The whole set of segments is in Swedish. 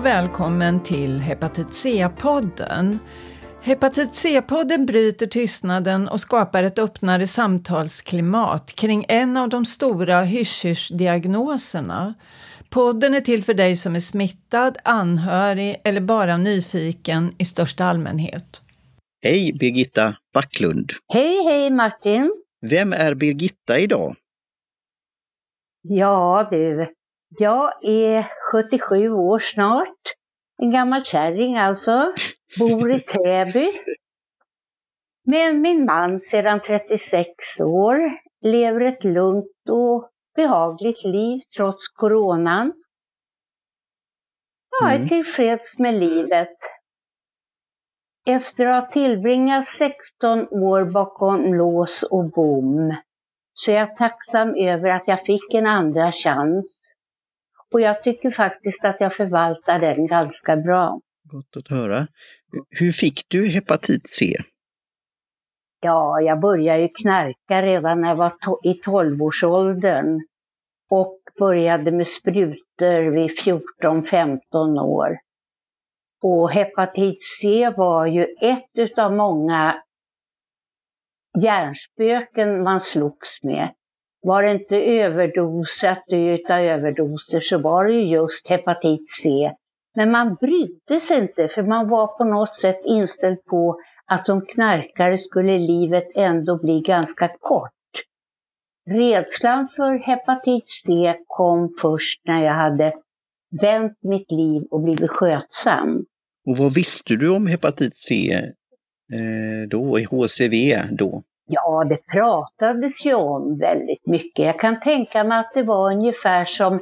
och välkommen till Hepatit C-podden. Hepatit C-podden bryter tystnaden och skapar ett öppnare samtalsklimat kring en av de stora hysch-hysch-diagnoserna. Podden är till för dig som är smittad, anhörig eller bara nyfiken i största allmänhet. Hej Birgitta Backlund! Hej, hej Martin! Vem är Birgitta idag? Ja du, jag är 77 år snart. En gammal kärring alltså. Bor i Täby. Med min man sedan 36 år. Lever ett lugnt och behagligt liv trots coronan. Jag är Mm. tillfreds med livet. Efter att ha tillbringat 16 år bakom lås och bom så är jag tacksam över att jag fick en andra chans. Och jag tycker faktiskt att jag förvaltar den ganska bra. Gott att höra. Hur fick du hepatit C? Ja, jag började ju knarka redan när jag var to- i 12-årsåldern och började med sprutor vid 14-15 år. Och hepatit C var ju ett utav många hjärnspöken man slogs med. Var det inte överdoser, att dö utav överdoser så var det ju just hepatit C. Men man brydde sig inte för man var på något sätt inställd på att som knarkare skulle livet ändå bli ganska kort. Rädslan för hepatit C kom först när jag hade vänt mitt liv och blivit skötsam. Och vad visste du om hepatit C eh, då, i HCV då? Ja, det pratades ju om väldigt mycket. Jag kan tänka mig att det var ungefär som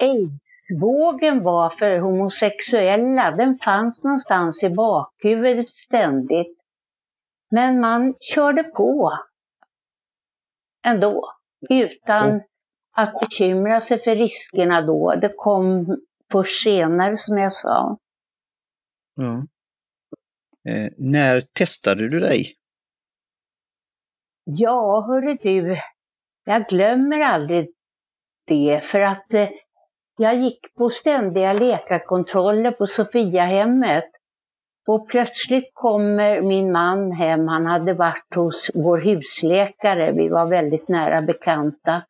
aidsvågen var för homosexuella. Den fanns någonstans i bakhuvudet ständigt. Men man körde på ändå, utan att bekymra sig för riskerna då. Det kom först senare som jag sa. Ja. Eh, när testade du dig? Ja, hörru du, jag glömmer aldrig det för att eh, jag gick på ständiga läkarkontroller på Sofiahemmet och plötsligt kommer min man hem, han hade varit hos vår husläkare, vi var väldigt nära bekanta.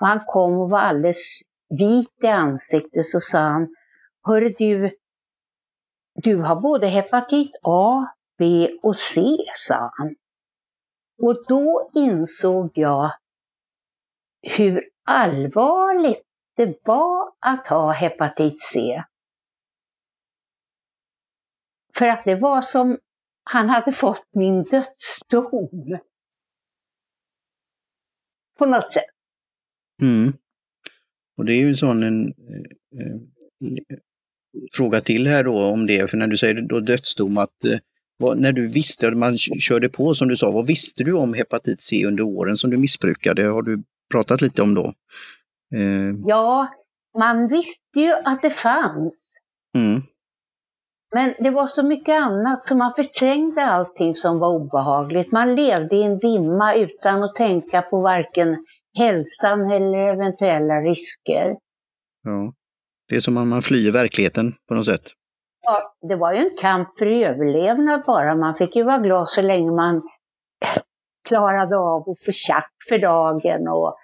Och han kom och var alldeles vit i ansiktet så sa han, hörru du, du har både hepatit A, B och C, sa han. Och då insåg jag hur allvarligt det var att ha hepatit C. För att det var som han hade fått min dödsdom. På något sätt. Mm. Och det är ju en sån en, eh, eh fråga till här då om det, för när du säger då dödsdom att eh, vad, när du visste, man körde på som du sa, vad visste du om hepatit C under åren som du missbrukade? Har du pratat lite om då? Eh, Ja, man visste ju att det fanns. mm, Men det var så mycket annat så man förträngde allting som var obehagligt. Man levde i en dimma utan att tänka på varken hälsan eller eventuella risker. ja. Det är som om man flyr verkligheten på något sätt. Ja, det var ju en kamp för överlevnad bara. Man fick ju vara glad så länge man klarade av att få tjack för dagen och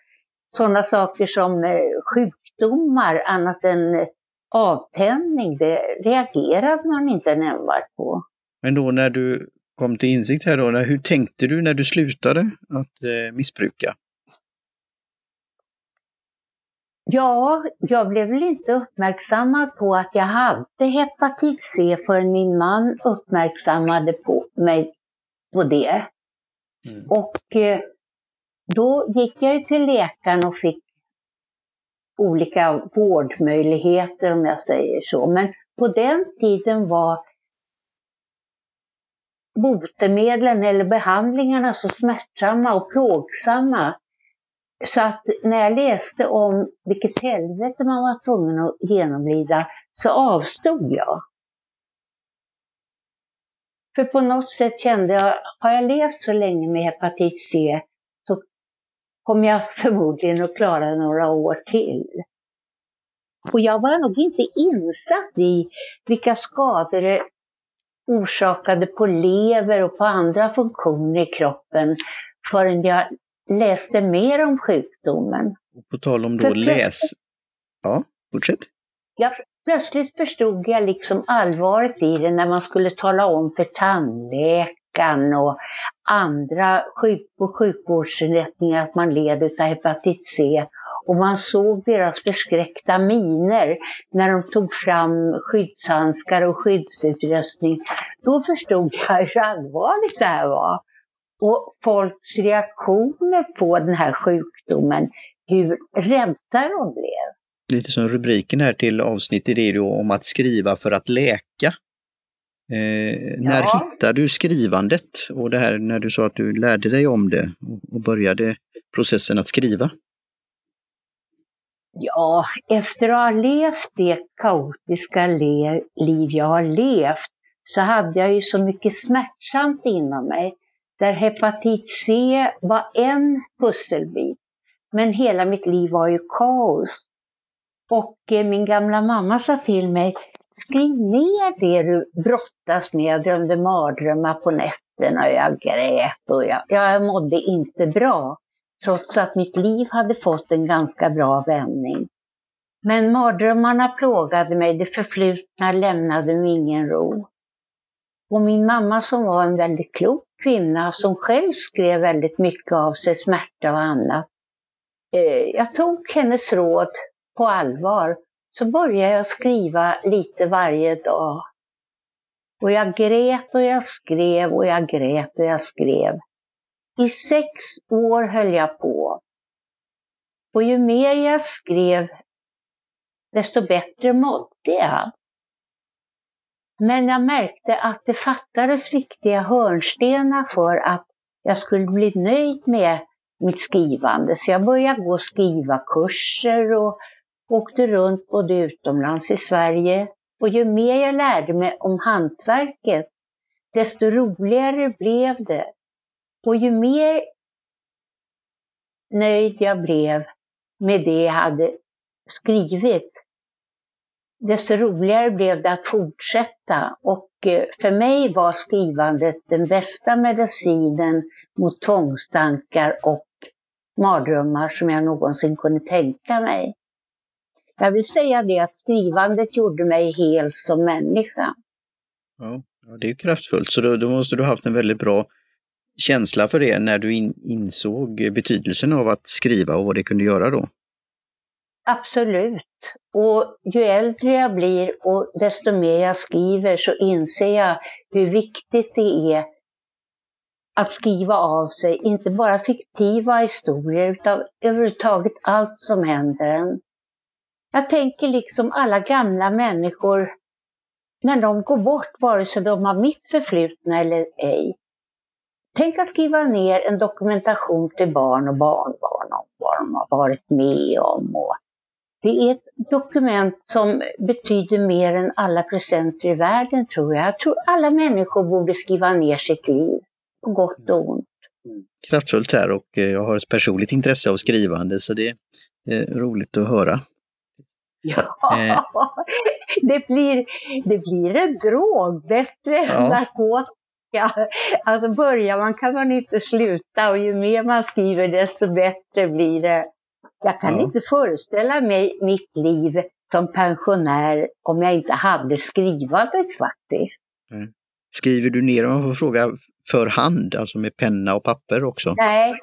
sådana saker som eh, sjukdomar annat än eh, avtändning, det reagerade man inte nämnvärt på. Men då när du kom till insikt här då, hur tänkte du när du slutade att eh, missbruka? Ja, jag blev väl inte uppmärksammad på att jag hade hepatit C förrän min man uppmärksammade på mig på det. Mm. Och eh, då gick jag ju till läkaren och fick olika vårdmöjligheter om jag säger så. Men på den tiden var botemedlen eller behandlingarna så smärtsamma och plågsamma. Så att när jag läste om vilket helvete man var tvungen att genomlida så avstod jag. För på något sätt kände jag, har jag levt så länge med hepatit C så kommer jag förmodligen att klara några år till. Och jag var nog inte insatt i vilka skador det orsakade på lever och på andra funktioner i kroppen förrän jag läste mer om sjukdomen. På tal om då läs... Ja, fortsätt. Jag, plötsligt förstod jag liksom allvaret i det när man skulle tala om för tandläkaren och andra sjuk på sjukvårdsinrättningar att man led av hepatit C. Och man såg deras förskräckta miner när de tog fram skyddshandskar och skyddsutrustning. Då förstod jag hur allvarligt det här var. Och folks reaktioner på den här sjukdomen, hur rädda de blev. Lite som rubriken här till avsnittet är då om att skriva för att läka. Eh, när ja. hittade du skrivandet och det här när du sa att du lärde dig om det och började processen att skriva? Ja, efter att ha levt det kaotiska liv jag har levt så hade jag ju så mycket smärtsamt inom mig. Där hepatit C var en pusselbit. Men hela mitt liv var ju kaos. Och eh, min gamla mamma sa till mig, skriv ner det du brottas med. Jag drömde mardrömmar på nätterna och jag grät och jag, jag mådde inte bra. Trots att mitt liv hade fått en ganska bra vändning. Men mardrömmarna plågade mig, det förflutna lämnade mig ingen ro. Och min mamma som var en väldigt klok kvinna som själv skrev väldigt mycket av sig smärta och annat. Eh, jag tog hennes råd på allvar så började jag skriva lite varje dag. Och jag grät och jag skrev och jag grät och jag skrev. I sex år höll jag på. Och ju mer jag skrev, desto bättre mådde jag. Men jag märkte att det fattades viktiga hörnstenar för att jag skulle bli nöjd med mitt skrivande. Så jag började gå skrivarkurser och åkte runt både utomlands i Sverige. Och ju mer jag lärde mig om hantverket, desto roligare blev det. Och ju mer nöjd jag blev med det jag hade skrivit, desto roligare blev det att fortsätta. Och eh, för mig var skrivandet den bästa medicinen mot tvångstankar och mardrömmar som jag någonsin kunde tänka mig. Jag vill säga det att skrivandet gjorde mig hel som människa. Ja, det är kraftfullt. Så då, då måste du ha haft en väldigt bra känsla för det när du in, insåg betydelsen av att skriva och vad det kunde göra då? Absolut. Och ju äldre jag blir och desto mer jag skriver så inser jag hur viktigt det är att skriva av sig, inte bara fiktiva historier utan överhuvudtaget allt som händer en. Jag tänker liksom alla gamla människor, när de går bort, vare sig de har mitt förflutna eller ej. Tänk att skriva ner en dokumentation till barn och barnbarn om vad de har varit med om. Och det är ett dokument som betyder mer än alla presenter i världen tror jag. Jag tror alla människor borde skriva ner sitt liv, på gott och ont. Kraftfullt här och eh, jag har ett personligt intresse av skrivande så det är roligt att höra. Ja, eh. det, blir, det blir en drog, bättre ja. än narkotika. Alltså börjar man kan man inte sluta och ju mer man skriver desto bättre blir det. Jag kan ja. inte föreställa mig mitt liv som pensionär om jag inte hade skrivandet faktiskt. Mm. Skriver du ner, om man får fråga, för hand, alltså med penna och papper också? Nej,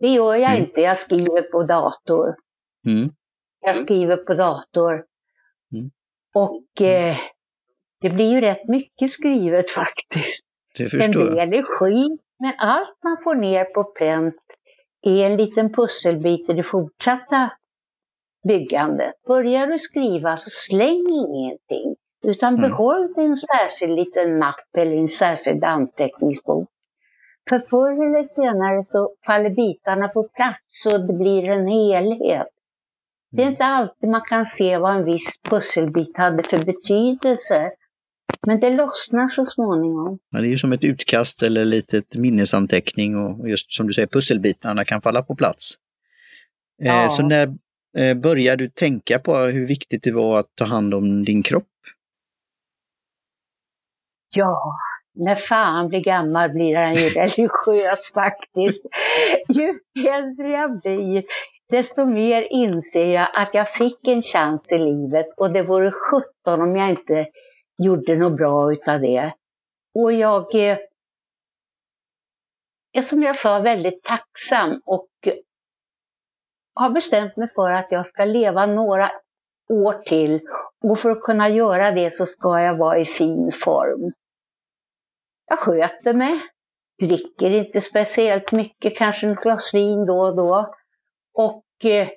det gör jag mm. inte. Jag skriver på dator. Mm. Jag skriver på dator. Mm. Och mm. eh, det blir ju rätt mycket skrivet faktiskt. Det förstår jag. En del är skit, men allt man får ner på pränt är en liten pusselbit i det fortsatta byggandet. Börjar du skriva så släng ingenting, utan mm. behåll en särskild liten mapp eller en särskild anteckningsbok. För förr eller senare så faller bitarna på plats och det blir en helhet. Det är inte alltid man kan se vad en viss pusselbit hade för betydelse. Men det lossnar så småningom. Ja, det är ju som ett utkast eller litet minnesanteckning och just som du säger pusselbitarna kan falla på plats. Eh, ja. så när, Eh, började du tänka på hur viktigt det var att ta hand om din kropp? Ja, när fan blir gammal blir han ju religiös faktiskt. Ju äldre jag blir, desto mer inser jag att jag fick en chans i livet och det vore sjutton om jag inte gjorde något bra utav det. Och jag eh, är, som jag sa, väldigt tacksam och har bestämt mig för att jag ska leva några år till och för att kunna göra det så ska jag vara i fin form. Jag sköter mig, dricker inte speciellt mycket, kanske ett glas vin då och då. Och eh,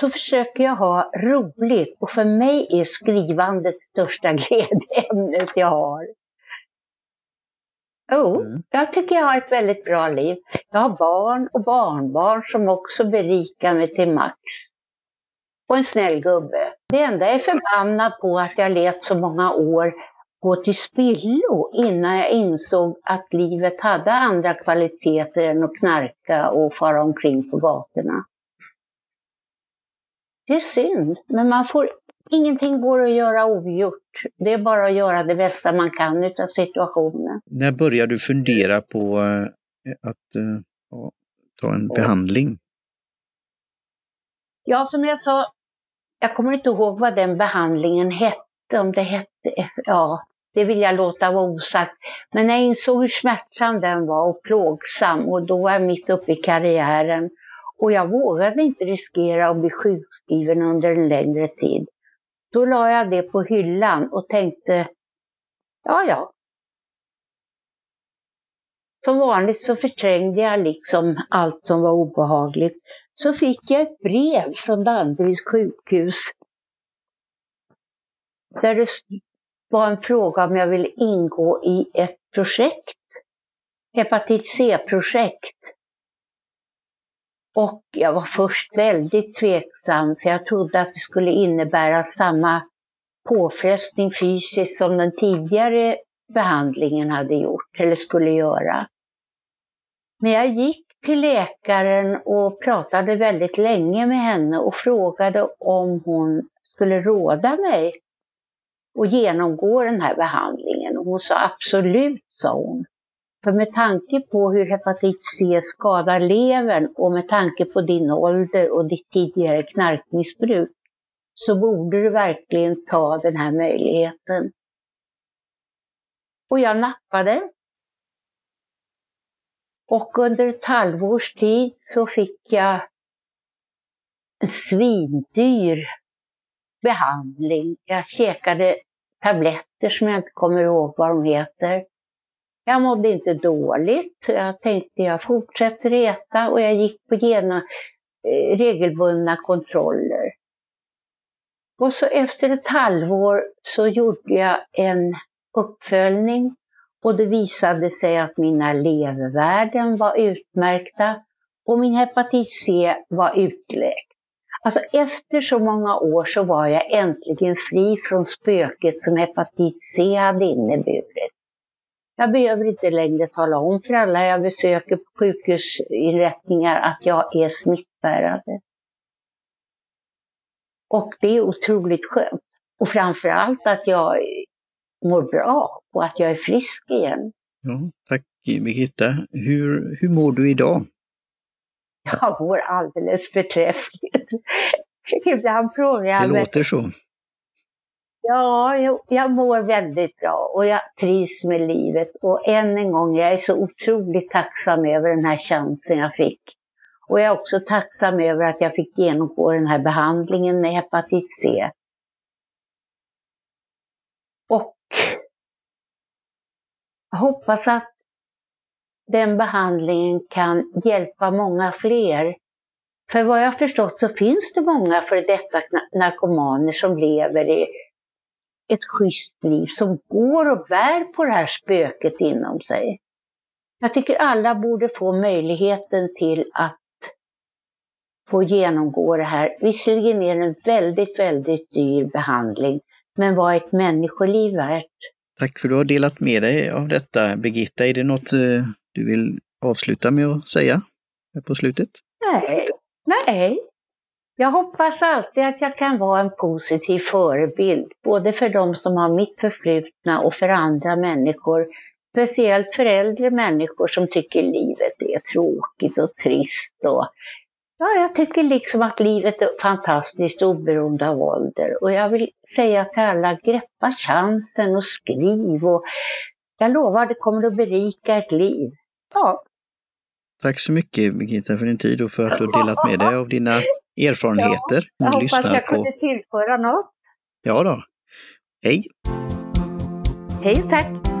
så försöker jag ha roligt och för mig är skrivandet största glädjeämnet jag har. Jo, mm. jag tycker jag har ett väldigt bra liv. Jag har barn och barnbarn som också berikar mig till max. Och en snäll gubbe. Det enda jag är förbannad på att jag lät så många år gå till spillo innan jag insåg att livet hade andra kvaliteter än att knarka och fara omkring på gatorna. Det är synd, men man får, ingenting går att göra ogjort. Det är bara att göra det bästa man kan utav situationen. När började du fundera på eh, att uh, ta en behandling? Ja, som jag sa, jag kommer inte ihåg vad den behandlingen hette. Om det hette, ja, det vill jag låta vara osagt. Men jag insåg hur smärtsam den var och plågsam och då var jag mitt uppe i karriären. Och jag vågade inte riskera att bli sjukskriven under en längre tid. Då la jag det på hyllan och tänkte, ja ja. Som vanligt så förträngde jag liksom allt som var obehagligt. Så fick jag ett brev från Danderyds sjukhus. Där det var en fråga om jag ville ingå i ett projekt. Hepatit C-projekt. Och jag var först väldigt tveksam för jag trodde att det skulle innebära samma påfrestning fysiskt som den tidigare behandlingen hade gjort eller skulle göra. Men jag gick till läkaren och pratade väldigt länge med henne och frågade om hon skulle råda mig att genomgå den här behandlingen. Och hon sa absolut, sa hon. För med tanke på hur hepatit C skadar levern och med tanke på din ålder och ditt tidigare knarkmissbruk så borde du verkligen ta den här möjligheten. Och jag nappade. Och under ett halvårs tid så fick jag en svindyr behandling. Jag käkade tabletter som jag inte kommer ihåg vad de heter. Jag mådde inte dåligt. Jag tänkte jag fortsätter äta och jag gick på gena, eh, regelbundna kontroller. Och så efter ett halvår så gjorde jag en uppföljning och det visade sig att mina levervärden var utmärkta och min hepatit C var utläkt. Alltså efter så många år så var jag äntligen fri från spöket som hepatit C hade inneburit. Jag behöver inte längre tala om för alla jag besöker på sjukhusinrättningar att jag är smittbärare. Och det är otroligt skönt. Och framför allt att jag mår bra och att jag är frisk igen. Ja, tack Birgitta. Hur, hur mår du idag? Jag mår alldeles förträffligt. Ibland frågar jag Det låter så. Ja, jag, jag mår väldigt bra och jag trivs med livet. Och än en gång, jag är så otroligt tacksam över den här chansen jag fick. Och jag är också tacksam över att jag fick genomgå den här behandlingen med hepatit C. Och jag hoppas att den behandlingen kan hjälpa många fler. För vad jag förstått så finns det många för detta narkomaner som lever i ett schysst liv, som går och bär på det här spöket inom sig. Jag tycker alla borde få möjligheten till att få genomgå det här. Visserligen är det en väldigt, väldigt dyr behandling, men vad är ett människoliv värt? Tack för att du har delat med dig av detta, Birgitta. Är det något eh, du vill avsluta med att säga på slutet? Nej, nej. Jag hoppas alltid att jag kan vara en positiv förebild, både för de som har mitt förflutna och för andra människor. Speciellt för äldre människor som tycker livet är tråkigt och trist. Och, ja, jag tycker liksom att livet är fantastiskt oberoende av ålder. Och jag vill säga till alla, greppa chansen och skriv. Och jag lovar, det kommer att berika ett liv. Ja. Tack så mycket Birgitta för din tid och för att du har delat med dig av dina erfarenheter. Ja, jag hoppas jag på... kunde tillföra något. Ja då. Hej! Hej tack!